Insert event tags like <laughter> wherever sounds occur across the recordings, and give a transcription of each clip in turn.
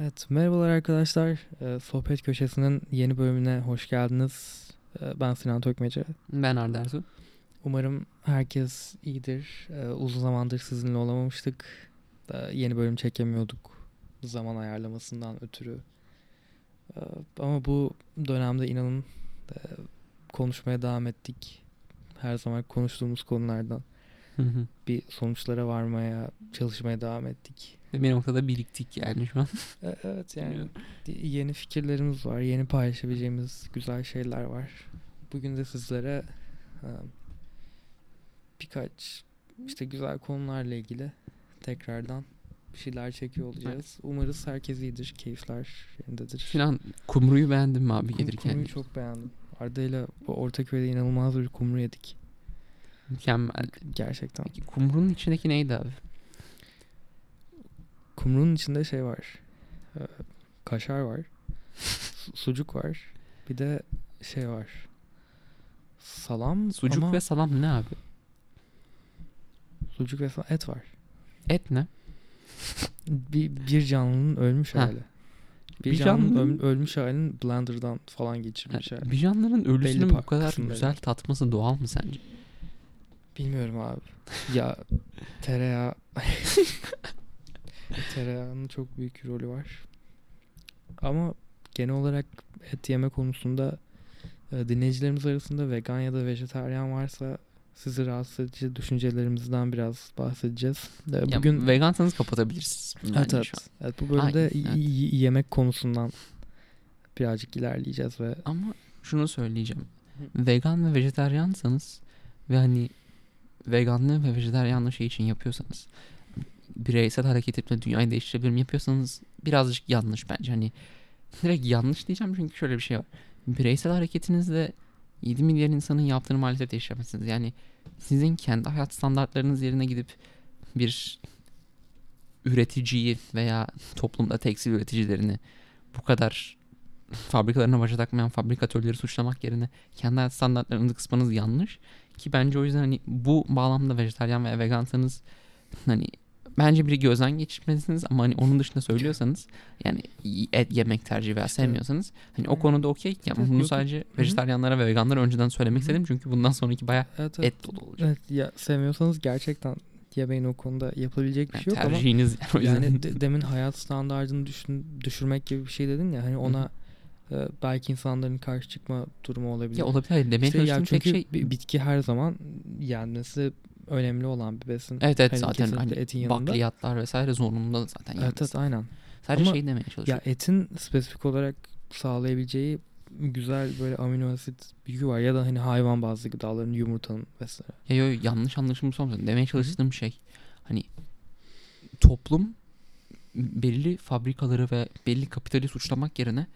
Evet, merhabalar arkadaşlar. Ee, Sohbet Köşesi'nin yeni bölümüne hoş geldiniz. Ee, ben Sinan Tökmece. Ben Arda Ertuğ. Umarım herkes iyidir. Ee, uzun zamandır sizinle olamamıştık. Yeni bölüm çekemiyorduk zaman ayarlamasından ötürü. Ama bu dönemde inanın e, konuşmaya devam ettik. Her zaman konuştuğumuz konulardan bir sonuçlara varmaya, çalışmaya devam ettik. Bir noktada biriktik yani şu an. <laughs> E- Evet yani yeni fikirlerimiz var, yeni paylaşabileceğimiz güzel şeyler var. Bugün de sizlere e, birkaç işte güzel konularla ilgili tekrardan bir şeyler çekiyor olacağız. Umarız herkes iyidir, keyifler yerindedir. Sinan kumruyu beğendin mi abi Kum- gelirken? kumruyu çok beğendim. Arda ile Ortaköy'de inanılmaz bir kumru yedik. Mükemmel. Gerçekten. Peki kumrunun içindeki neydi abi? Kumrunun içinde şey var. e, kaşar var. su- sucuk var. Bir de şey var. Salam Sucuk ama ve salam ne abi? sucuk ve salam et var. Et ne? Bir, bir canlının ölmüş Ha. hali. Bir, Bir canlının canlının- öl- ölmüş halinin blenderdan falan geçirmiş hali. Bir canlıların ölüsünün bu kadar kısımları. güzel tatması doğal mı sence? Bilmiyorum abi. Ya <laughs> tereyağı <laughs> <laughs> tereyağının çok büyük rolü var. Ama genel olarak et yeme konusunda e, dinleyicilerimiz arasında vegan ya da vejetaryen varsa sizi rahatsız edici düşüncelerimizden biraz bahsedeceğiz. E, Ya Bugün vegansanız kapatabilirsiniz. evet, evet. Evet, bu bölümde Ay, y- evet. yemek konusundan birazcık ilerleyeceğiz ve Ama şunu söyleyeceğim. Vegan ve vejetaryansanız ve hani veganlığı ve vejetaryanlığı şey için yapıyorsanız bireysel hareket etme dünyayı değiştirebilirim yapıyorsanız birazcık yanlış bence. Hani <laughs> direkt yanlış diyeceğim çünkü şöyle bir şey var. Bireysel hareketinizle 7 milyar insanın yaptığını maalesef değiştiremezsiniz. Yani sizin kendi hayat standartlarınız yerine gidip bir üreticiyi veya toplumda tekstil üreticilerini bu kadar <laughs> fabrikalarına başa takmayan fabrikatörleri suçlamak yerine kendi hayat standartlarınızı kısmanız yanlış. Ki bence o yüzden hani bu bağlamda vejetaryen veya vegansanız hani bence bir gözden geçirmelisiniz ama hani onun dışında söylüyorsanız yani et yemek tercih veya sevmiyorsanız hani o konuda okey Evet, ama bunu yok, sadece vejetaryenlere ve veganlara önceden söylemek istedim. Çünkü bundan sonraki baya evet, evet, et dolu olacak. evet, ya sevmiyorsanız gerçekten yemeğin o konuda yapabilecek bir Yani şey yok ama tercihiniz yani <laughs> o yüzden. Yani de- demin hayat standartını düşün, düşürmek gibi bir şey dedin ya hani ona e, belki insanların karşı çıkma durumu olabilir. ya olabilir hayır demeye İşte ya çünkü şey bitki her zaman yenmesi önemli olan bir besin. evet evet Hani zaten hani etin yanında. bakliyatlar vesaire zorunlu zaten Evet yenmesi. evet aynen. Sadece Ama şey demeye Ya çalışıyorum. etin spesifik olarak sağlayabileceği güzel böyle amino asit yükü var ya da hani hayvan bazlı gıdaların yumurtanın vesaire. Ya yo, yanlış anlaşılmış olmasın. Demeye çalıştığım şey hani toplum belli fabrikaları ve belli kapitali suçlamak yerine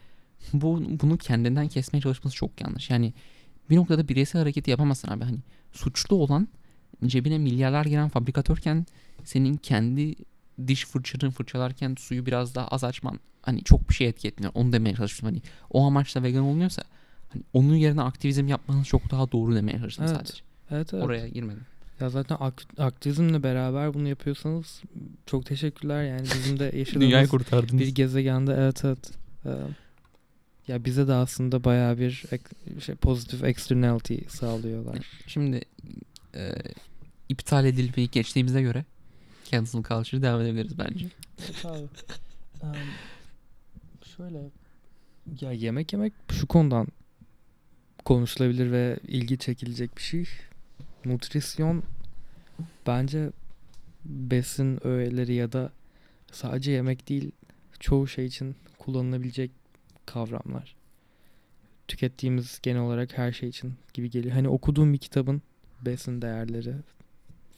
bu bunu kendinden kesmeye çalışması çok yanlış. Yani bir noktada bireysel hareketi yapamazsın abi. Hani suçlu olan cebine milyarlar giren fabrikatörken senin kendi diş fırçanı fırçalarken suyu biraz daha az açman hani çok bir şey etki etmiyor. Onu demeye çalıştım. Hani o amaçla vegan olunuyorsa hani onun yerine aktivizm yapmanız çok daha doğru demeye çalıştım Evet. sadece. Evet evet. Oraya girmedim. Ya zaten ak- aktivizmle beraber bunu yapıyorsanız çok teşekkürler yani bizim de <laughs> yaşadığımız Dünyayı kurtardınız. bir gezegende evet evet. Ee, ya bize de aslında bayağı bir ek- şey, pozitif externality sağlıyorlar. Şimdi e, iptal edilmeyi geçtiğimize göre cancel culture devam edebiliriz bence. Evet abi. Em, şöyle ya yemek yemek şu konudan konuşulabilir ve ilgi çekilecek bir şey. Nutrisyon bence besin öğeleri ya da sadece yemek değil çoğu şey için kullanılabilecek kavramlar. Tükettiğimiz genel olarak her şey için gibi geliyor. Hani okuduğum bir kitabın besin değerleri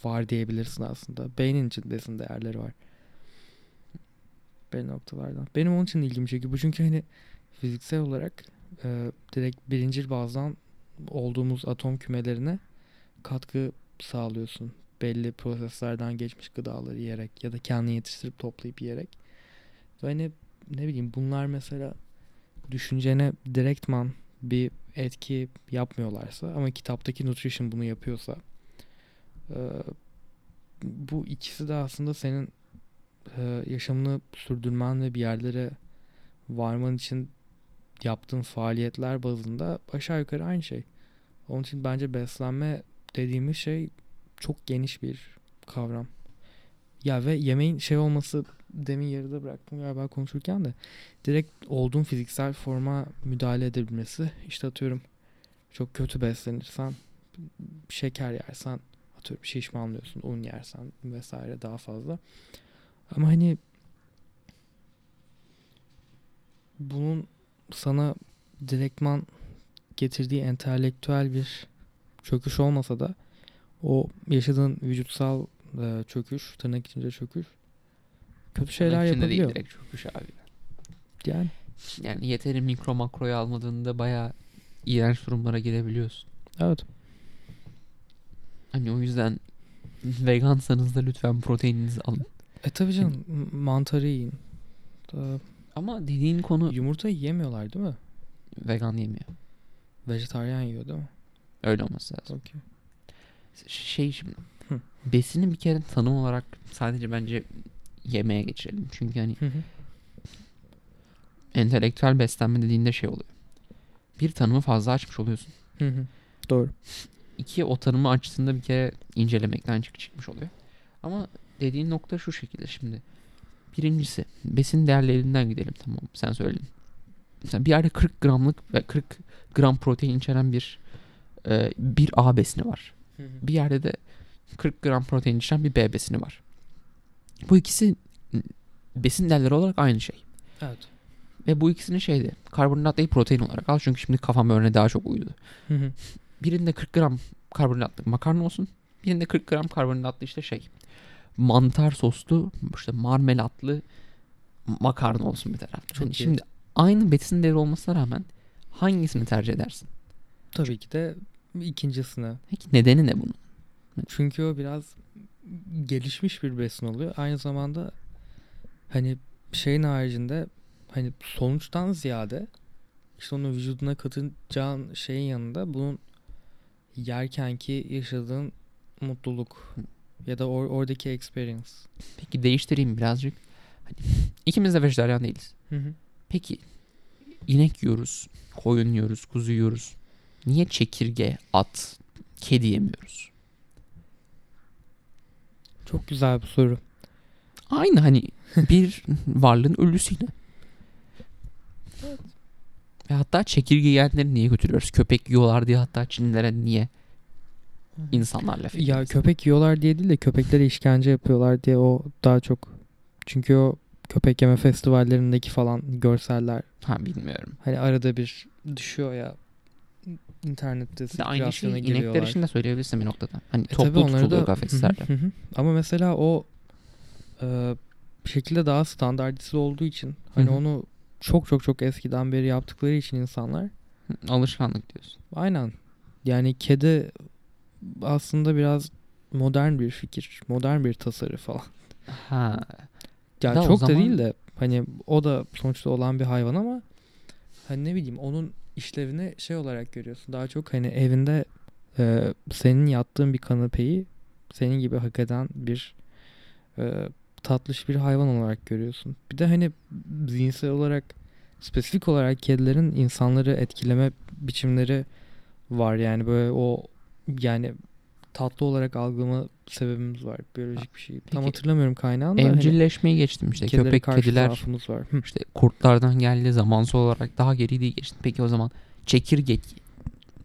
var diyebilirsin aslında. Beynin için besin değerleri var belli noktalardan. Benim onun için ilgimi çekiyor. Bu çünkü hani fiziksel olarak e, direkt birincil bazdan olduğumuz atom kümelerine katkı sağlıyorsun. Belli proseslerden geçmiş gıdaları yiyerek ya da kendini yetiştirip toplayıp yiyerek. Ve hani ne bileyim bunlar mesela düşüncene direktman bir etki yapmıyorlarsa ama kitaptaki nutrition bunu yapıyorsa e, bu ikisi de aslında senin e, yaşamını sürdürmen ve bir yerlere varman için yaptığın faaliyetler bazında aşağı yukarı aynı şey. Onun için bence beslenme dediğimiz şey çok geniş bir kavram. Ya ve yemeğin şey olması demin yarıda bıraktım galiba konuşurken de direkt olduğun fiziksel forma müdahale edebilmesi. İşte atıyorum çok kötü beslenirsen şeker yersen atıyorum şişmanlıyorsun un yersen vesaire daha fazla. Ama hani bunun sana direktman getirdiği entelektüel bir çöküş olmasa da o yaşadığın vücutsal çöküş, tırnak içinde çöküş kötü şeyler İçinde değil, yapabiliyor. direkt çöküş abi. Yani Yani yeteri mikro makroyu almadığında bayağı iğrenç durumlara girebiliyorsun. evet. Hani o yüzden <laughs> vegansanız da lütfen proteininizi alın. E tabii canım m- mantarı yiyin. Da- Ama dediğin konu Yumurta yiyemiyorlar değil mi? vegan yemiyor. Vejetaryen yiyor değil mi? Öyle olması lazım. Okey. Şey şimdi Hı. besini bir kere tanım olarak sadece bence yemeğe geçirelim. Çünkü hani Hı hı. entelektüel beslenme dediğinde şey oluyor. Bir tanımı fazla açmış oluyorsun. Hı hı. Doğru. İki o tanımı açtığında bir kere incelemekten çık çıkmış oluyor. Ama dediğin nokta şu şekilde şimdi. Birincisi besin değerlerinden gidelim tamam sen söyledin. Mesela bir yerde 40 gramlık ve 40 gram protein içeren bir e, bir A besini var. Hı hı. Bir yerde de 40 gram protein içeren bir B besini var. Bu ikisi besin değerleri olarak aynı şey. Evet. Ve bu ikisini şeyde karbonhidrat değil protein olarak al. Çünkü şimdi kafam örneğe daha çok uydu. Hı hı. Birinde 40 gram karbonhidratlı makarna olsun. Birinde 40 gram karbonhidratlı işte şey mantar soslu işte marmelatlı makarna olsun bir taraf. Çok Hani iyi. şimdi aynı besin değeri olmasına rağmen hangisini tercih edersin? Tabii ki de ikincisine. Peki nedeni ne bunun? Çünkü o biraz gelişmiş bir besin oluyor. Aynı zamanda hani şeyin haricinde hani sonuçtan ziyade işte onun vücuduna katacağın şeyin yanında bunun yerkenki yaşadığın mutluluk ya da or- oradaki experience. Peki değiştireyim birazcık. Hani ikimiz de vejetaryen değiliz. Hı hı. Peki inek yiyoruz, koyun yiyoruz, kuzu yiyoruz. Niye çekirge, at, kedi yemiyoruz? Çok güzel bir soru. Aynı hani bir varlığın ölüsü yine. Ve hatta çekirge yiyenleri niye götürüyoruz? Köpek yiyorlar diye hatta Çinlilere niye insanlar laf Ya köpek yiyorlar diye değil de köpeklere işkence yapıyorlar diye o daha çok. Çünkü o köpek yeme festivallerindeki falan görseller Ha bilmiyorum. hani arada bir düşüyor ya internette de aynı şeyi inekler için de söyleyebilirsin bir noktada. Hani E toplu tutuluyor da- kafeslerde. Hı hı, hı hı. Ama mesela o e, bir şekilde daha standartize olduğu için hani Hı hı. onu çok çok çok eskiden beri yaptıkları için insanlar Alışkanlık diyorsun. aynen yani kedi aslında biraz modern bir fikir, modern bir tasarı falan. Ha. Ya Da çok da zaman- değil de hani o da sonuçta olan bir hayvan ama hani ne bileyim onun işlevini şey olarak görüyorsun. Daha çok hani evinde e, senin yattığın bir kanepeyi senin gibi hak eden bir e, tatlış bir hayvan olarak görüyorsun. Bir de hani zihinsel olarak spesifik olarak kedilerin insanları etkileme biçimleri var yani böyle o yani tatlı olarak algılama sebebimiz var. Biyolojik bir şey. Tam Peki, hatırlamıyorum kaynağını da. hani Evcilleşmeyi geçtim işte. Köpek, kediler var. Hı. işte kurtlardan geldi zamansal olarak daha geri diye geçti. Peki o zaman çekirge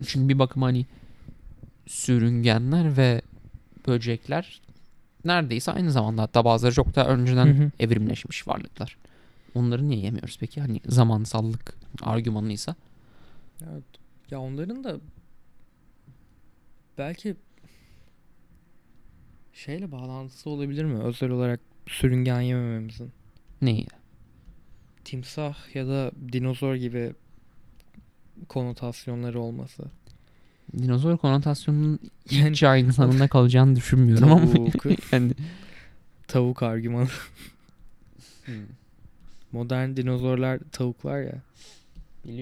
çünkü bir bakıma hani sürüngenler ve böcekler neredeyse aynı zamanda hatta bazıları çok daha önceden Hı hı. evrimleşmiş varlıklar. Onları niye yemiyoruz peki? Hani zamansallık argümanıysa. Evet. Ya onların da belki şeyle bağlantısı olabilir mi? Özel olarak sürüngen yemememizin. Neyi? Timsah ya da dinozor gibi konotasyonları olması. Dinozor konotasyonunun Yani <laughs> hiç insanında kalacağını düşünmüyorum ama <laughs> yani tavuk argümanı. Modern dinozorlar tavuklar ya.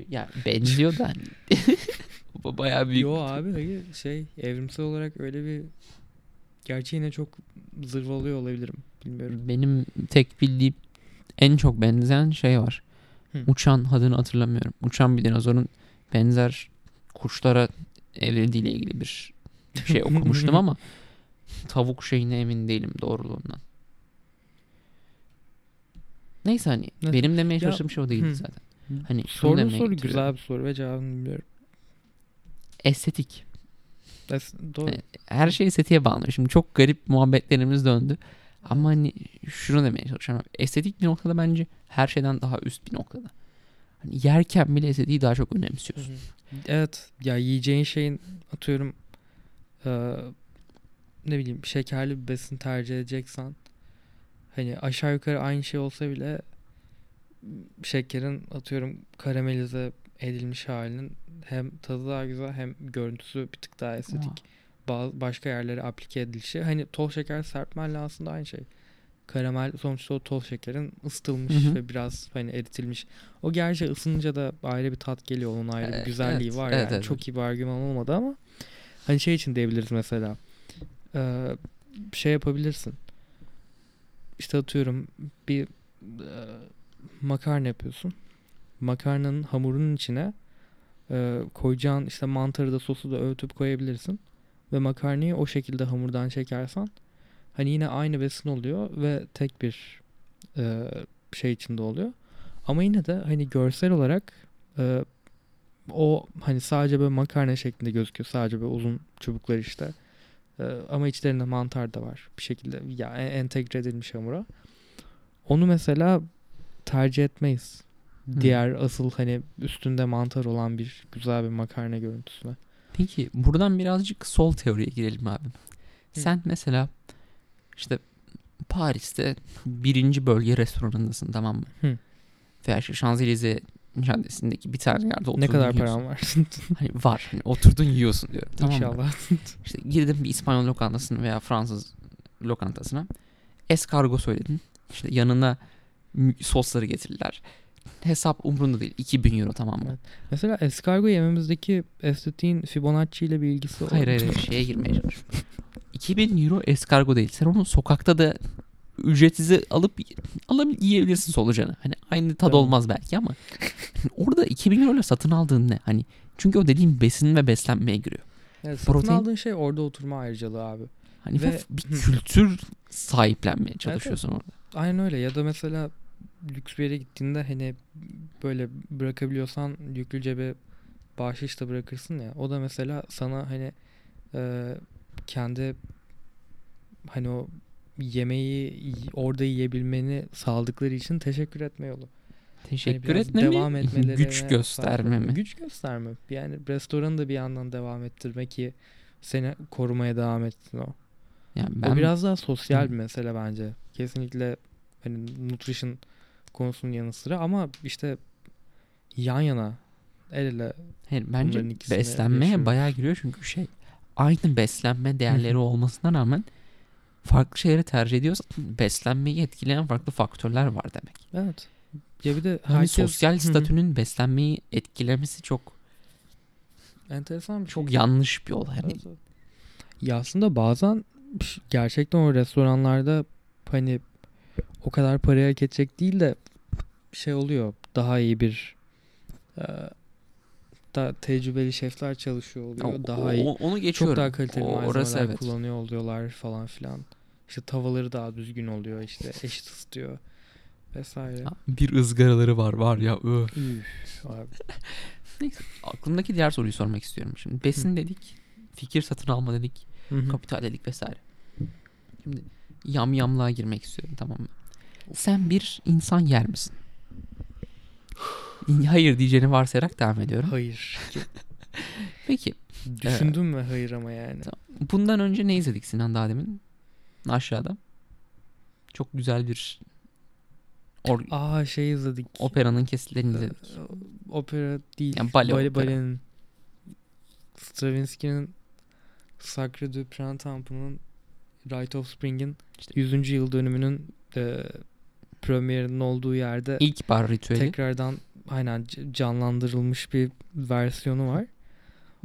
Ya benziyor da <laughs> Bu bayağı büyük. Yo abi hayır şey evrimsel olarak öyle bir Gerçi yine çok zırvalıyor olabilirim. Bilmiyorum. Benim tek bildiğim en çok benzeyen şey var. Hı. Uçan adını hatırlamıyorum. Uçan bir dinozorun benzer kuşlara evrildiğiyle ilgili bir şey <laughs> okumuştum ama tavuk şeyine emin değilim doğruluğundan. Neyse hani Evet. benim demeye çalıştığım şey o değildi hı. zaten. Hani demeye soru güzel bir soru ve cevabını bilmiyorum. Estetik. Doğru. Evet. Her şey estetiğe bağlı. Şimdi çok garip muhabbetlerimiz döndü. Ama hani şunu demeye çalışıyorum. Estetik bir noktada bence her şeyden daha üst bir noktada. Hani yerken bile estetiği daha çok önemsiyorsun. Evet ya yiyeceğin şeyin atıyorum eee, ne bileyim şekerli bir besin tercih edeceksen hani aşağı yukarı aynı şey olsa bile şekerin atıyorum karamelize edilmiş halinin hem tadı daha güzel hem görüntüsü bir tık daha estetik. Bazı başka yerlere aplike edilişi. Hani toz şeker serpmenle aslında aynı şey. Karamel sonuçta o toz şekerin ısıtılmış Hı hı. ve biraz hani eritilmiş. O gerçi ısınınca da ayrı bir tat geliyor. Onun ayrı bir güzelliği evet, var evet, yani. evet. Çok iyi bir argüman olmadı ama hani şey için diyebiliriz mesela. Ee, şey yapabilirsin. İşte atıyorum bir e, makarna yapıyorsun. Makarnanın hamurunun içine e, koyacağın işte mantarı da sosu da öğütüp koyabilirsin. Ve makarnayı o şekilde hamurdan çekersen hani yine aynı besin oluyor ve tek bir e, şey içinde oluyor. Ama yine de hani görsel olarak e, o hani sadece böyle makarna şeklinde gözüküyor. Sadece böyle uzun çubuklar işte. E, ama içlerinde mantar da var. Bir şekilde ya en- entegre edilmiş hamura. Onu mesela tercih etmeyiz. Hı. Diğer asıl hani üstünde mantar olan bir güzel bir makarna görüntüsüne. Peki buradan birazcık sol teoriye girelim abi. Hı. Sen mesela işte Paris'te birinci bölge restoranındasın tamam mı? Hı. Veya işte Şanzelize Caddesi'ndeki bir tane yerde oturdun ne kadar yiyorsun. param var? <laughs> Hani var. Hani oturdun yiyorsun diyorum. Tamam mı? İnşallah. İşte girdin bir İspanyol lokantasına veya Fransız lokantasına. Eskargo söyledin. İşte yanına sosları getirdiler. Hesap umrunda değil. 2000 euro tamam mı? Evet. Mesela eskargo yememizdeki estetiğin Fibonacci ile bir ilgisi Hayır hayır hayır, şeye girmeye çalışıyorum. 2000 euro eskargo değil. Sen onu sokakta da ücretsiz alıp alıp yiyebilirsin solucanı. Hani aynı tad Tamam. olmaz belki ama <laughs> orada 2000 euro satın aldığın ne? Hani çünkü o dediğim besin ve beslenmeye giriyor. Evet, satın Protein- aldığın şey orada oturma ayrıcalığı abi. Hani ve, bir kültür sahiplenmeye çalışıyorsun orada. Aynen öyle ya da mesela lüks bir yere gittiğinde hani böyle bırakabiliyorsan yüklü cebe bahşiş da bırakırsın ya. O da mesela sana hani e, kendi hani o yemeği orada yiyebilmeni sağladıkları için teşekkür etme yolu. Hani Teşekkür biraz etme devam <laughs> mi? Güç gösterme mi? Güç gösterme. Yani restoranı da bir yandan devam ettirmek ki seni korumaya devam etsin o. Yani O ben biraz daha sosyal bir mesele bence. Kesinlikle hani nutrition konusunun yanı sıra ama işte yan yana el ele hayır, bence beslenmeye yaşıyoruz. bayağı giriyor çünkü şey aynı beslenme değerleri olmasına rağmen farklı şeyleri tercih ediyorsan beslenmeyi etkileyen farklı faktörler var demek. evet. Ya bir de Hani herkes sosyal statünün beslenmeyi etkilemesi çok enteresan bir çok şey. yanlış bir olay. Hani Evet. Ya aslında bazen gerçekten o restoranlarda hani o kadar parayı hak edecek değil de şey oluyor. Daha iyi bir e, daha tecrübeli şefler çalışıyor oluyor. o- daha o- iyi onu geçiyorum. Çok daha kaliteli O- orası evet. kullanıyor oluyorlar falan filan. İşte tavaları daha düzgün oluyor işte eşit ısıtıyor vesaire. Bir ızgaraları var var ya. Üf, abi. <laughs> Neyse aklımdaki diğer soruyu sormak istiyorum. Şimdi besin dedik, fikir satın alma dedik, Hı hı. kapital dedik vesaire. Şimdi yamyamlığa girmek istiyorum tamam mı? Sen bir insan yer misin? Hayır diyeceğini varsayarak devam ediyorum. Hayır. <laughs> Peki Düşündüm ve hayır ama yani. bundan önce ne izledik Sinan daha demin? Aşağıda. Çok güzel bir or- Aa şey izledik. operanın kesitlerini izledik. Ee, Opera değil. Yani bale bale, balenin. Stravinsky'nin Sacre du Printemps''ın Rite of Spring'in İşte- 100. yıl dönümünün e, premierinin olduğu yerde İlk bar ritüeli. tekrardan aynen canlandırılmış bir versiyonu var.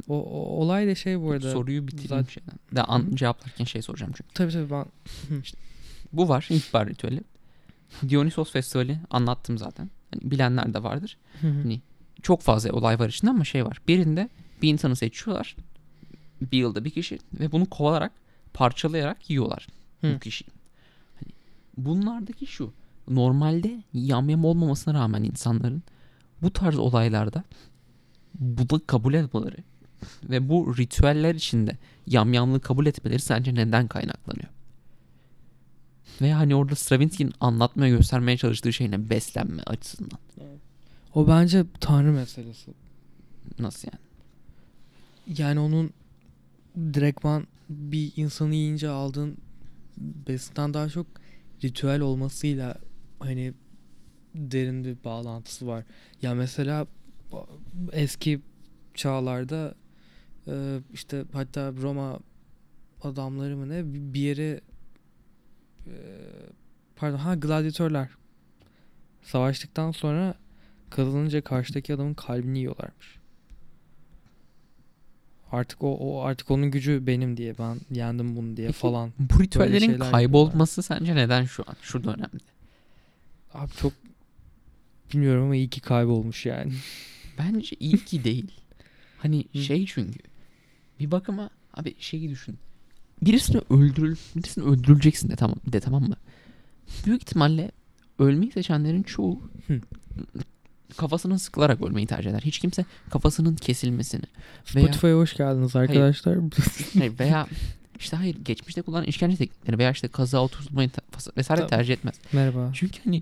O, o- olay da şey bu arada. Soruyu bitireyim zaten- şeyden. De an, cevaplarken şey soracağım çünkü. Tabii tabii ben. <laughs> Bu var ilkbahar ritüeli. Dionysos Festivali anlattım zaten. Hani bilenler de vardır. Hani çok fazla olay var içinde ama şey var. Birinde bir insanı seçiyorlar. Bir yılda bir kişi ve bunu kovalarak parçalayarak yiyorlar Hı. bu kişiyi. Hani bunlardaki şu. Normalde yamyam olmamasına rağmen insanların bu tarz olaylarda bunu kabul etmeleri ve bu ritüeller içinde yamyamlığı kabul etmeleri sence neden kaynaklanıyor? Ve hani orada Stravinsky'nin anlatmaya göstermeye çalıştığı şey ne? Beslenme açısından. O bence tanrı meselesi. Nasıl yani? Yani onun direktman bir insanı yiyince aldığın besinden daha çok ritüel olmasıyla hani derin bir bağlantısı var. Ya mesela eski çağlarda e, işte hatta Roma adamları mı ne bir yere e, pardon ha gladyatörler savaştıktan sonra kazanınca karşıdaki adamın kalbini yiyorlarmış. Artık o, o artık onun gücü benim diye ben yendim bunu diye Peki, falan. Bu ritüellerin kaybolması sence neden şu an? Şu dönemde. Abi çok bilmiyorum ama iyi ki kaybolmuş yani. Bence iyi ki değil. Hani <laughs> şey çünkü bir bakıma abi şeyi düşün. Birisini öldürül birisini öldürüleceksin de tamam de tamam mı? Büyük ihtimalle ölmeyi seçenlerin çoğu Hı. kafasını sıkılarak ölmeyi tercih eder. Hiç kimse kafasının kesilmesini veya Spotify'a hoş geldiniz arkadaşlar. hayır, veya <laughs> işte hayır geçmişte kullanılan işkence teknikleri veya işte kaza oturtmayı vesaire Tabii. tercih etmez. Merhaba. Çünkü hani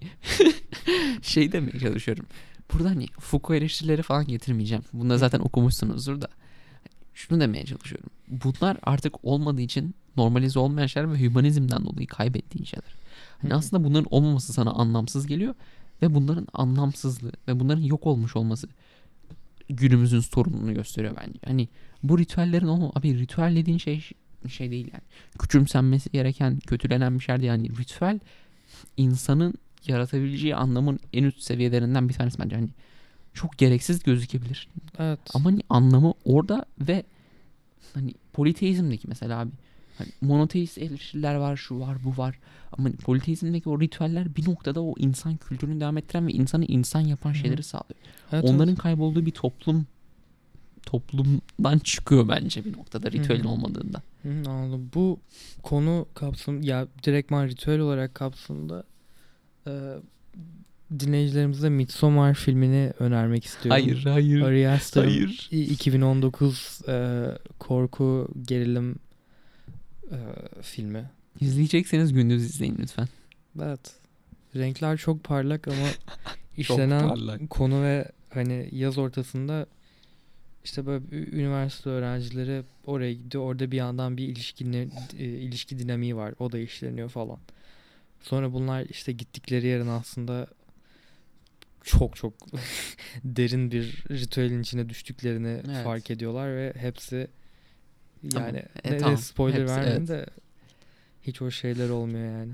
<laughs> şey demeye çalışıyorum. Burada hani Foucault eleştirileri falan getirmeyeceğim. Bunları zaten okumuşsunuzdur da. Şunu demeye çalışıyorum. Bunlar artık olmadığı için normalize olmayan şeyler ve hümanizmden dolayı kaybettiğin şeyler. Hani aslında bunların olmaması sana anlamsız geliyor ve bunların anlamsızlığı ve bunların yok olmuş olması günümüzün sorununu gösteriyor bence. Hani bu ritüellerin o abi ritüel dediğin şey şey değil yani. Küçümsenmesi gereken, kötülenen bir şey değil. Yani ritüel insanın yaratabileceği anlamın en üst seviyelerinden bir tanesi bence. Hani çok gereksiz gözükebilir. Evet. Ama hani anlamı orada ve hani politeizmdeki mesela abi hani monoteist eleştiriler var, şu var, bu var. Ama hani politeizmdeki o ritüeller bir noktada o insan kültürünü devam ettiren ve insanı insan yapan Hı hı. şeyleri sağlıyor. evet, Onların kaybolduğu bir toplum toplumdan çıkıyor bence bir noktada ritüelin hı. olmadığında. evet. Hı, anladım. Bu konu kapsam ya direktman ritüel olarak kapsamında e, dinleyicilerimize Midsommar filmini önermek istiyorum. hayır. Ari Aster'ın Hayır. i- 2019 e, korku gerilim e, filmi. İzleyecekseniz gündüz izleyin lütfen. Evet. Renkler çok parlak ama <laughs> işlenen parlak. konu ve hani yaz ortasında işte böyle üniversite öğrencileri oraya gidiyor. Orada bir yandan bir ilişki e, ilişki dinamiği var. O da işleniyor falan. Sonra bunlar işte gittikleri yerin aslında çok çok <laughs> derin bir ritüelin içine düştüklerini Evet. fark ediyorlar ve hepsi Tamam. yani E, ne, tamam. spoiler Hepsi, vermeyeyim evet. de hiç o şeyler olmuyor yani.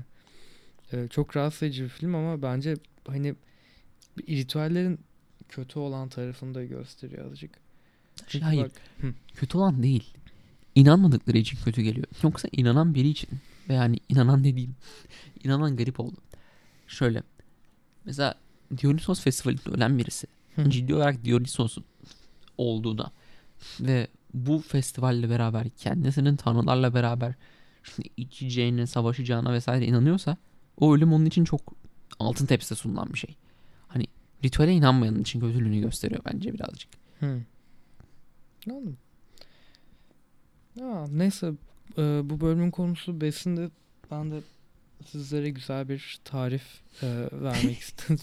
Ee, çok rahatsız edici bir film ama bence hani ritüellerin kötü olan tarafını da gösteriyor azıcık. Çünkü Hayır. bak- Hı. Kötü olan değil. İnanmadıkları için kötü geliyor. Yoksa inanan biri için ve yani inanan dediğim <laughs> inanan garip oldu. Şöyle. Mesela Dionysos Festivali'nde ölen birisi Hı. ciddi olarak Dionysos'un olduğuna ve bu festivalle beraber kendisinin tanrılarla beraber işte içeceğine, savaşacağına vesaire inanıyorsa o ölüm onun için çok altın tepside sunulan bir şey. Hani ritüele inanmayanın için kötülüğünü gösteriyor bence birazcık. Hı. Anladım. Ya, neyse e, bu bölümün konusu besinde ben de sizlere güzel bir tarif e, vermek <laughs> istedim.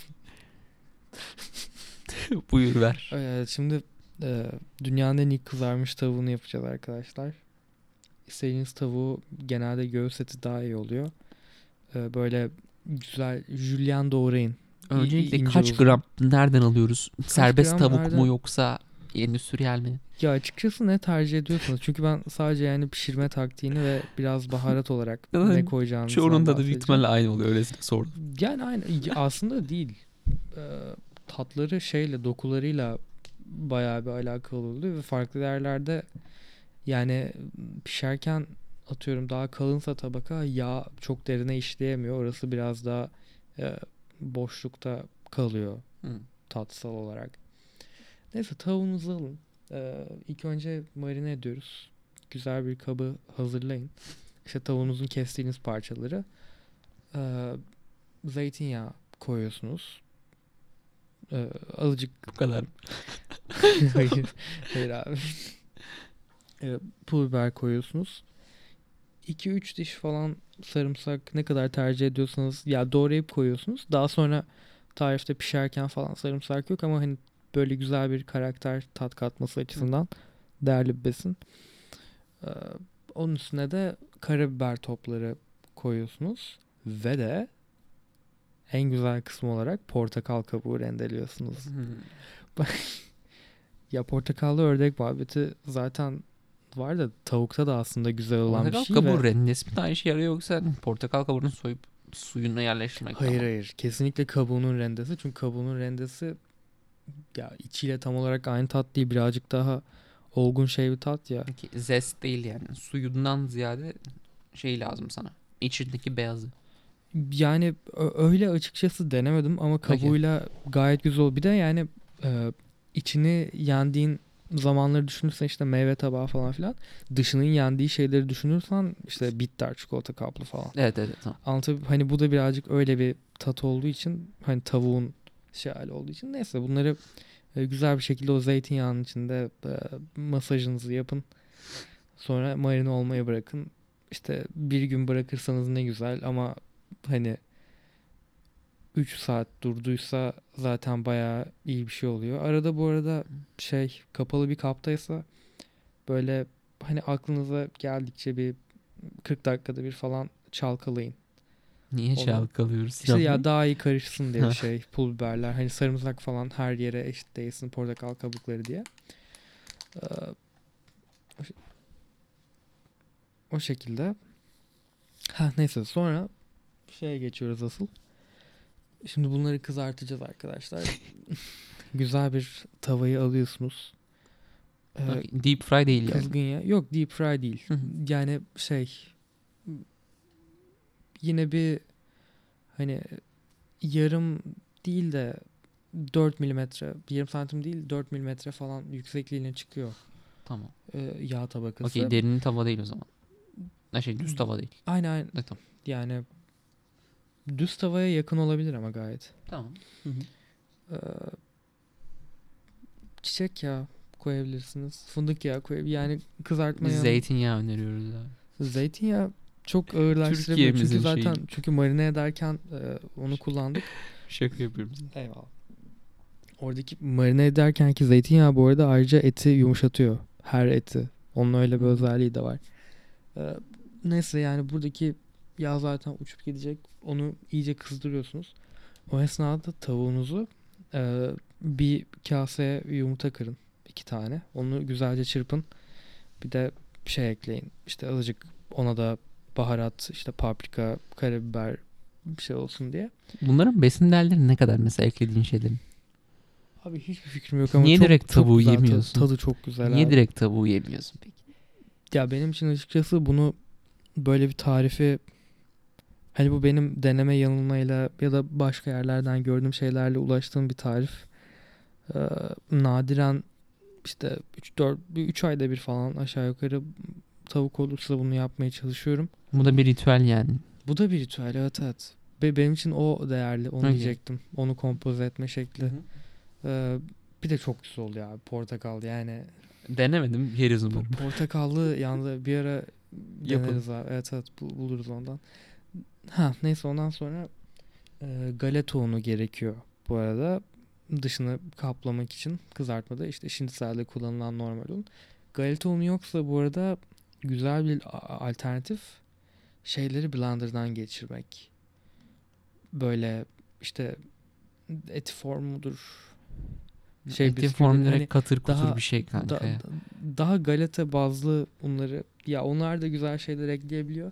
<laughs> Buyur ver. Evet, şimdi e, dünyanın en iyi kızarmış tavuğunu yapacağız arkadaşlar. İstediğiniz tavuğu genelde göğüs eti daha iyi oluyor. E, böyle güzel jülyen doğrayın. Öncelikle ince kaç uzun. gram nereden alıyoruz? Serbest gram tavuk nereden- mu yoksa endüstriyel mi? Ya açıkçası ne tercih ediyorsunuz? Çünkü ben sadece yani pişirme taktiğini ve biraz baharat olarak ne koyacağınızı Çoğunun tadı büyük ihtimalle aynı oluyor öylesine sordum. Yani aynı aslında değil. Ee, tatları şeyle dokularıyla bayağı bir alakalı oluyor ve farklı yerlerde yani pişerken atıyorum daha kalınsa tabaka yağ çok derine işleyemiyor. Orası biraz daha e, boşlukta kalıyor Hı. tatsal olarak. Neyse tavuğunuzu alın. Ee, ilk önce marine ediyoruz. Güzel bir kabı hazırlayın. İşte tavuğunuzun kestiğiniz parçaları. Ee, zeytinyağı koyuyorsunuz. Ee, azıcık Bu kadar. <laughs> hayır. Hayır abi. Ee, pul biber koyuyorsunuz. 2-3 diş falan sarımsak ne kadar tercih ediyorsanız ya doğrayıp koyuyorsunuz. Daha sonra tarifte pişerken falan sarımsak yok ama hani böyle güzel bir karakter tat katması açısından değerli bir besin. Ee, onun üstüne de karabiber topları koyuyorsunuz ve de en güzel kısmı olarak portakal kabuğu rendeliyorsunuz. <laughs> Ya portakallı ördek muhabbeti zaten var da tavukta da aslında güzel olan Portakal bir şey. kabuğu ve- rendesi mi daha işe yarıyor yoksa portakal kabuğunu soyup suyuna yerleştirmek Hayır daha mı? hayır. Kesinlikle kabuğunun rendesi. Çünkü kabuğunun rendesi ya içiyle tam olarak aynı tat değil. Birazcık daha olgun şey bir tat ya. Peki, zest değil yani. Suyundan ziyade şey lazım sana. İçindeki beyazı. Yani öyle açıkçası denemedim ama kabuğuyla gayet güzel ol. Bir de yani e, içini yendiğin zamanları düşünürsen işte meyve tabağı falan filan. Dışının yendiği şeyleri düşünürsen işte bitter çikolata kaplı falan. Evet evet tamam. Anlatabiliyor Hani bu da birazcık öyle bir tat olduğu için hani tavuğun şey hali olduğu için neyse bunları e, güzel bir şekilde o zeytinyağının içinde e, masajınızı yapın. Sonra marine olmaya bırakın. İşte bir gün bırakırsanız ne güzel ama hani 3 saat durduysa zaten bayağı iyi bir şey oluyor. Arada bu arada şey kapalı bir kaptaysa böyle hani aklınıza geldikçe bir 40 dakikada bir falan çalkalayın. Niye çalkalıyoruz? İşte ya daha iyi karışsın diye şey pul biberler hani sarımsak falan her yere eşit değilsin portakal kabukları diye. Ee, o, ş- o şekilde. Ha neyse sonra şeye geçiyoruz asıl. Şimdi bunları kızartacağız arkadaşlar. <laughs> Güzel bir tavayı alıyorsunuz. Ee, Deep fry değil yani. Kızgın ya. Yok deep fry değil. Yani şey yine bir hani yarım değil de 4 milimetre yarım santim değil 4 milimetre falan yüksekliğine çıkıyor Tamam. e, yağ tabakası. Okey derin tava değil o zaman. Ha şey düz tava değil. Aynen aynen. Ne tamam. Yani düz tavaya yakın olabilir ama gayet. Tamam. Ee, çiçek yağı koyabilirsiniz. Fındık yağı koyabilirsiniz. Yani kızartma Biz yağı- zeytinyağı öneriyoruz abi. Zeytinyağı çok ağırlaştırabiliyor. Çünkü zaten çünkü marine ederken e, onu kullandık. <laughs> Şaka yapıyorum. Eyvallah. Oradaki marine ederken ki zeytinyağı bu arada ayrıca eti yumuşatıyor. Her eti. Onun öyle bir özelliği de var. Ee, neyse yani buradaki yağ zaten uçup gidecek. Onu iyice kızdırıyorsunuz. O esnada tavuğunuzu e, bir kaseye yumurta kırın. iki tane. Onu güzelce çırpın. Bir de şey ekleyin. İşte azıcık ona da baharat, işte paprika, karabiber bir şey olsun diye. Bunların besin değerleri ne kadar mesela eklediğin şeylerin? Abi hiçbir fikrim yok ama Niye çok, direkt çok tavuğu güzel tadı- yemiyorsun? Tadı çok güzel Niye abi. direkt tavuğu yemiyorsun peki? Ya benim için açıkçası bunu böyle bir tarifi hani bu benim deneme yanılmayla ya da başka yerlerden gördüğüm şeylerle ulaştığım bir tarif. Ee, nadiren işte 3-4 3 ayda bir falan aşağı yukarı tavuk olursa bunu yapmaya çalışıyorum. Bu da bir ritüel yani. Bu da bir ritüel evet evet. Ve benim için o değerli onu Okey. diyecektim. Onu kompoze etme şekli. Ee, bir de çok güzel oluyor abi portakal yani. Denemedim yeriz umarım. portakallı <laughs> yanında bir ara deneriz abi. Evet evet bu- buluruz ondan. Ha neyse ondan sonra e, galeta unu gerekiyor bu arada. Dışını kaplamak için kızartmada işte şinitselde kullanılan normal un. Galeta unu yoksa bu arada güzel bir alternatif şeyleri blenderdan geçirmek. Böyle işte etiform mudur? Şey Eti form hani direkt katır kutur daha- bir şey kanka Da- ya. da- daha galeta bazlı unları ya onlar da güzel şeyler ekleyebiliyor.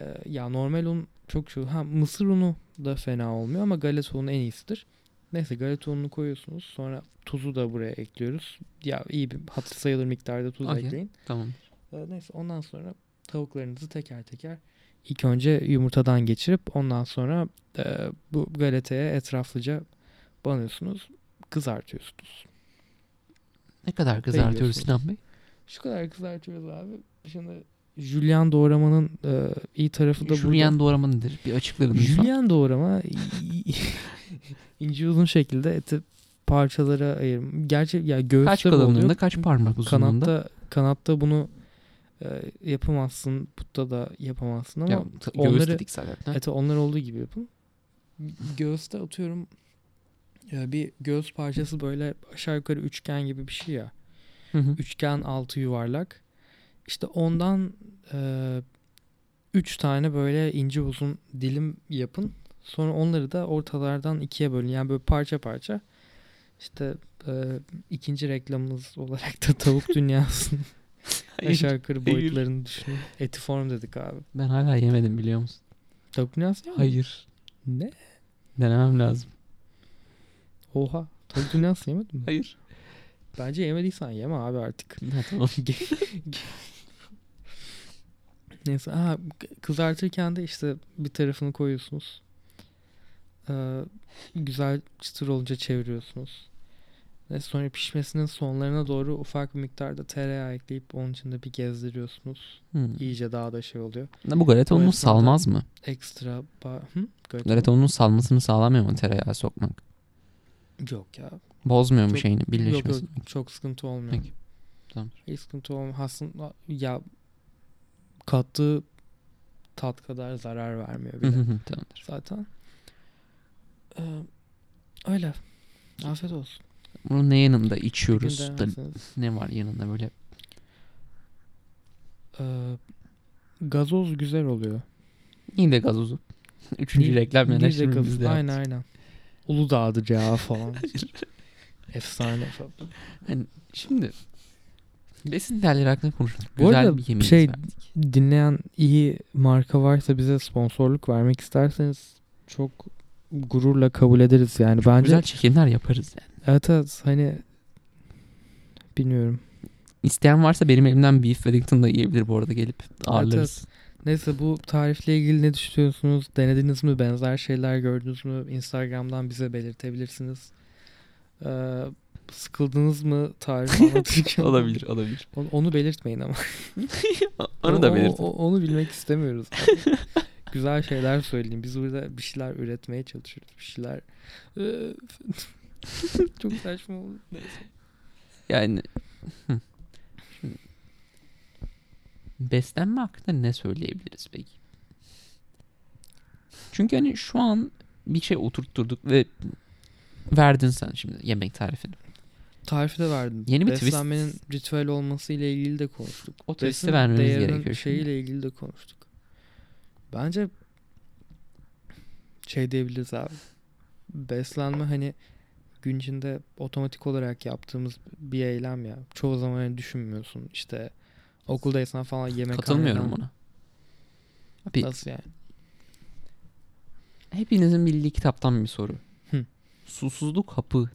Ee, ya normal un çok şu ha mısır unu da fena olmuyor ama galeta unu en iyisidir. Neyse galeta ununu koyuyorsunuz. Sonra tuzu da buraya ekliyoruz. Ya iyi bir hatır sayılır miktarda tuz Okey. ekleyin. Tamam. Ee, neyse ondan sonra tavuklarınızı teker teker ilk önce yumurtadan geçirip ondan sonra e, bu galeteye etraflıca banıyorsunuz. Kızartıyorsunuz. Ne kadar kızartıyoruz. Sinan Bey? Şu kadar kızartıyoruz abi. Şimdi Julian doğramanın e, iyi tarafı da Julian doğrama nedir? Bir açıklar <laughs> mısın? Julian doğrama ince uzun şekilde eti parçalara ayırım. Gerçi ya göğüste Kaç bu oluyor. kalınlığında kaç parmak uzunluğunda? Kanatta kanatta bunu e, yapamazsın. Putta da yapamazsın ama Ya, onları dedik zaten. eti onlar olduğu gibi yapın. Göğüste atıyorum ya bir göğüs parçası böyle aşağı yukarı üçgen gibi bir şey ya. Hı hı. Üçgen altı yuvarlak. İşte ondan e, üç tane böyle ince uzun dilim yapın. Sonra onları da ortalardan ikiye bölün. Yani böyle parça parça. İşte e, ikinci reklamımız olarak da tavuk <laughs> dünyasının aşağı boyutlarını düşünün. Etiform dedik abi. Ben hala yemedim biliyor musun? Tavuk? Hayır. Ne? Denemem lazım. Oha. Tavuk dünyası yemedin mi? Hayır. Bence yemediysen yeme abi artık. Ha, tamam. <laughs> Neyse. Aha, k- kızartırken de işte bir tarafını koyuyorsunuz. Ee, güzel çıtır olunca çeviriyorsunuz. Ve sonra pişmesinin sonlarına doğru ufak bir miktarda tereyağı ekleyip onun içinde bir gezdiriyorsunuz. Hmm. İyice daha da şey oluyor. Bu galeta ununu salmaz mı? Ekstra ba- Hı? Gayet Galeta ununun salmasını sağlamıyor mu tereyağı sokmak? Yok ya. Bozmuyor mu şeyini Yok birleşmesini? yok çok sıkıntı olmuyor. Peki. Tamam. Hiç sıkıntı olmuyor. Aslında ya kattığı tat kadar zarar vermiyor bile Tamamdır. zaten. Ee, öyle. Afiyet olsun. Bunu ne yanında içiyoruz? Da- ne var yanında böyle? Ee, gazoz güzel oluyor. İyi de gazozu. Üçüncü Ni- reklam Niğde yönetimi gazoz. bizde Aynen yaptık. aynen. Uludağ'dır ya falan. <laughs> Efsane falan. Şimdi besin değerleri hakkında konuştuk. Bu Güzel arada bir yemeğimiz şey- verdik. Dinleyen iyi marka varsa bize sponsorluk vermek isterseniz çok gururla kabul ederiz yani. Bence güzel çekimler yaparız yani. Evet evet hani bilmiyorum. İsteyen varsa benim elimden beef Wellington da yiyebilir bu arada gelip ağırlarız. Neyse bu tarifle ilgili ne düşünüyorsunuz? Denediniz mi? Benzer şeyler gördünüz mü? Instagram'dan bize belirtebilirsiniz. Ee, sıkıldınız mı tarif <laughs> anlatırken? olabilir olabilir. Onu, onu belirtmeyin ama. <laughs> Onu da O- belirtin. o- onu bilmek istemiyoruz. <laughs> Güzel şeyler söyleyin. Biz burada bir şeyler üretmeye çalışıyoruz. Bir şeyler... <laughs> Çok saçma oldu. Neyse. Yani. Şimdi, <laughs> beslenme hakkında ne söyleyebiliriz peki? Çünkü hani şu an bir şey oturtturduk ve verdin sen şimdi yemek tarifini. Tarifi de verdim. Yeni bir twist- Beslenmenin ritüel olması ile ilgili de konuştuk. O twist'i vermemiz gerekiyor şimdi. Şeyiyle ilgili de konuştuk. Bence şey diyebiliriz abi. Beslenme hani gün içinde otomatik olarak yaptığımız bir eylem ya. Çoğu zaman hani düşünmüyorsun. İşte okuldaysan falan yemek Katılmıyorum ona. Abi, Nasıl yani? hepinizin bildiği kitaptan bir soru. Hı. Susuzluk hapı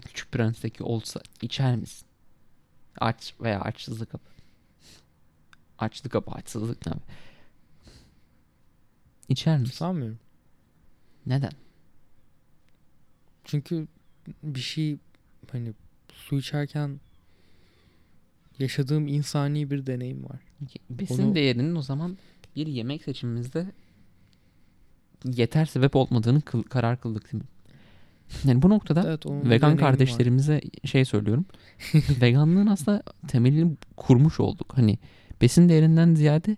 Küçük Prens'teki olsa içer misin? Aç veya açsızlık hapı. Açlık hapı, açsızlık ne abi? İçer misin? Sanmıyorum. Neden? Çünkü bir şey hani su içerken yaşadığım insani bir deneyim var. Besin Onu- değerinin o zaman bir yemek seçimimizde yeter sebep olmadığını kıl- karar kıldık değil mi? <laughs> Yani bu noktada Evet, vegan deneyimi var. kardeşlerimize şey söylüyorum. <laughs> Veganlığın aslında temelini kurmuş olduk. Hani besin değerinden ziyade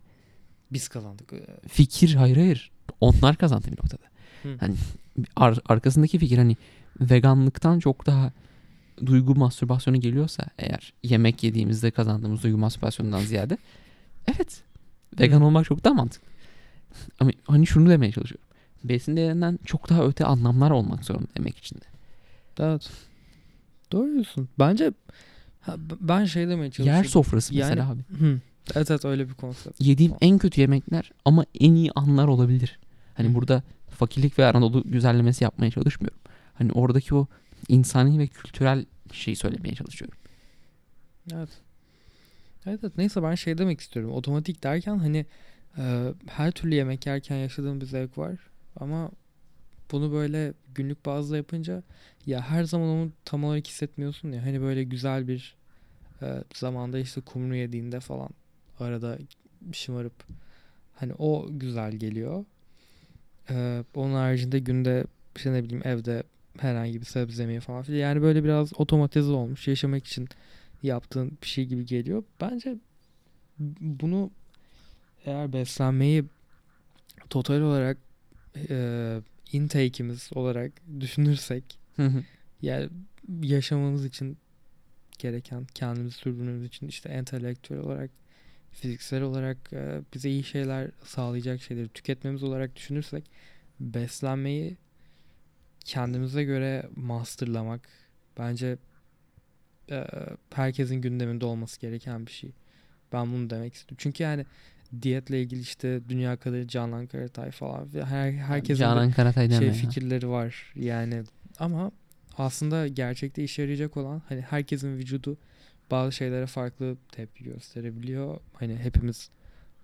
Biz kazandık. Fikir hayır hayır. Onlar kazandı bir noktada. Hı. Hani ar- arkasındaki fikir hani veganlıktan çok daha duygu mastürbasyonu geliyorsa eğer yemek yediğimizde kazandığımız duygu mastürbasyonundan ziyade evet vegan olmak çok daha mantıklı. <laughs> Ama hani şunu demeye çalışıyorum. Besin değerinden çok daha öte anlamlar olmak zorunda yemek içinde. Evet. Doğru diyorsun. Bence ha, ben şey demeye çalışıyorum. Yer sofrası Yani- mesela abi. Hı. Evet evet öyle bir konsept. Yediğim en kötü yemekler ama en iyi anlar olabilir. Hani burada fakirlik ve Anadolu güzellemesi yapmaya çalışmıyorum. Hani oradaki o insani ve kültürel bir şey söylemeye çalışıyorum. Evet. Evet, evet. Neyse ben şey demek istiyorum. Otomatik derken hani e, her türlü yemek yerken yaşadığım bir zevk var. Ama bunu böyle günlük bazda yapınca ya her zaman onu tam olarak hissetmiyorsun ya. Hani böyle güzel bir e, zamanda işte kumru yediğinde falan arada şımarıp hani o güzel geliyor. E, onun haricinde günde işte ne bileyim evde herhangi bir sebze yemeği falan filan. Yani böyle biraz otomatize olmuş. Yaşamak için yaptığın bir şey gibi geliyor. Bence bunu eğer beslenmeyi total olarak e, intake'imiz olarak düşünürsek yani yaşamamız için gereken kendimizi sürdürmemiz için işte entelektüel olarak fiziksel olarak e, bize iyi şeyler sağlayacak şeyleri tüketmemiz olarak düşünürsek beslenmeyi kendimize göre masterlamak bence e, herkesin gündeminde olması gereken bir şey. Ben bunu demek istiyorum. Çünkü yani diyetle ilgili işte dünya kadar Canan Karatay falan her herkesin Canan Karatay şey deme ya. fikirleri var yani ama aslında gerçekte işe yarayacak olan hani herkesin vücudu bazı şeylere farklı tepki gösterebiliyor. Hani hepimiz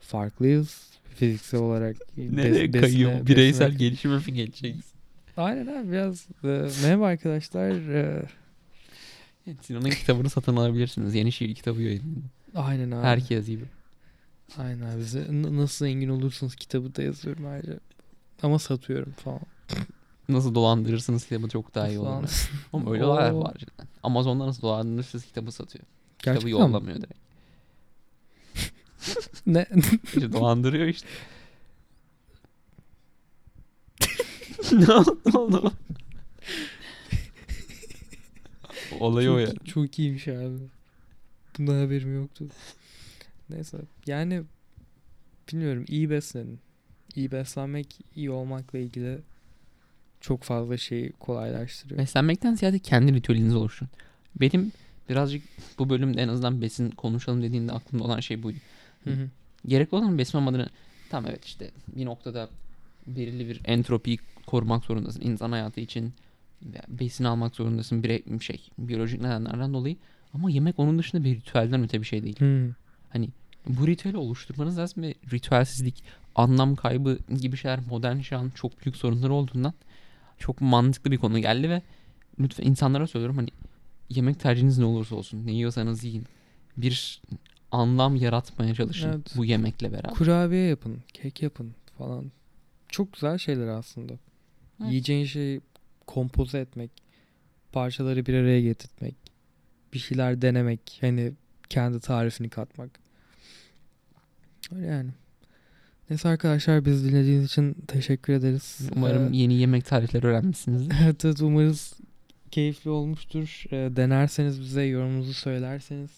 farklıyız fiziksel olarak. Nereye bes- kayıyor? Bireysel besine- gelişime mi geçeceğiz? Aynen abi biraz e, merhaba arkadaşlar. E, Sinan'ın kitabını satın alabilirsiniz. Yeni şiir kitabı yayınlandı. aynen abi. Herkes gibi. Aynen abi. N- Nasıl zengin olursunuz kitabı da yazıyorum ayrıca. Ama satıyorum falan. Nasıl dolandırırsınız kitabı çok daha iyi olur. Bence. Ama öyle olaylar var cidden. Amazon'da nasıl dolandırırsınız kitabı satıyor. Kitabı Gerçekten mi? yollamıyor direkt. <laughs> Ne? İşte dolandırıyor işte. <laughs> ne oldu? Ne oldu? Olayı o ya. çok, çok iyiymiş abi. Bundan haberim yoktu. Neyse. Yani bilmiyorum iyi beslenin. İyi beslenmek iyi olmakla ilgili çok fazla şeyi kolaylaştırıyor. Beslenmekten ziyade kendi ritüelinizi oluşturun. Benim birazcık bu bölümde en azından besin konuşalım dediğinde aklımda olan şey buydu. Hı hı. Gerekli olan besin olmadığını tam evet işte bir noktada belirli bir entropiyi korumak zorundasın. İnsan hayatı için besin almak zorundasın bir şey biyolojik nedenlerden dolayı ama yemek onun dışında bir ritüelden öte bir şey değil. Hı. Bu ritüeli oluşturmanız lazım ve ritüelsizlik, anlam kaybı gibi şeyler modern çağın çok büyük sorunları olduğundan çok mantıklı bir konu geldi ve lütfen insanlara söylüyorum hani yemek tercihiniz ne olursa olsun ne yiyorsanız yiyin. Bir anlam yaratmaya çalışın Evet. bu yemekle beraber. Kurabiye yapın, kek yapın falan. Çok güzel şeyler aslında. Evet. Yiyeceğin şeyi kompoze etmek, parçaları bir araya getirtmek, bir şeyler denemek, hani kendi tarifini katmak. Öyle yani. Neyse arkadaşlar biz dinlediğiniz için teşekkür ederiz. Umarım Ee, yeni yemek tarifleri öğrenmişsinizdir. <laughs> Evet, evet umarız keyifli olmuştur. Ee, denerseniz bize yorumunuzu söylerseniz.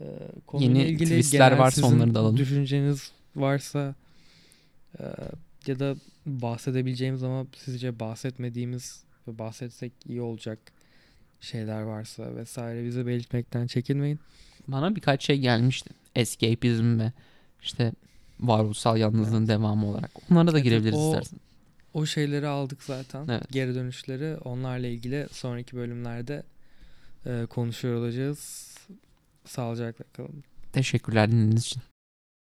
Ee, konuyla Yeni ilgili twistler varsa onları da alalım. Düşünceniz varsa e, ya da bahsedebileceğimiz ama sizce bahsetmediğimiz ve bahsetsek iyi olacak şeyler varsa vesaire bize belirtmekten çekinmeyin. Bana birkaç şey gelmişti. Escapism ve işte varoluşsal yalnızlığın devamı olarak. Onlara da Evet, girebiliriz o- istersen. O şeyleri aldık zaten. Evet. Geri dönüşleri onlarla ilgili sonraki bölümlerde e, konuşuyor olacağız. Sağlıcakla kalın. Teşekkürler dinlediğiniz için.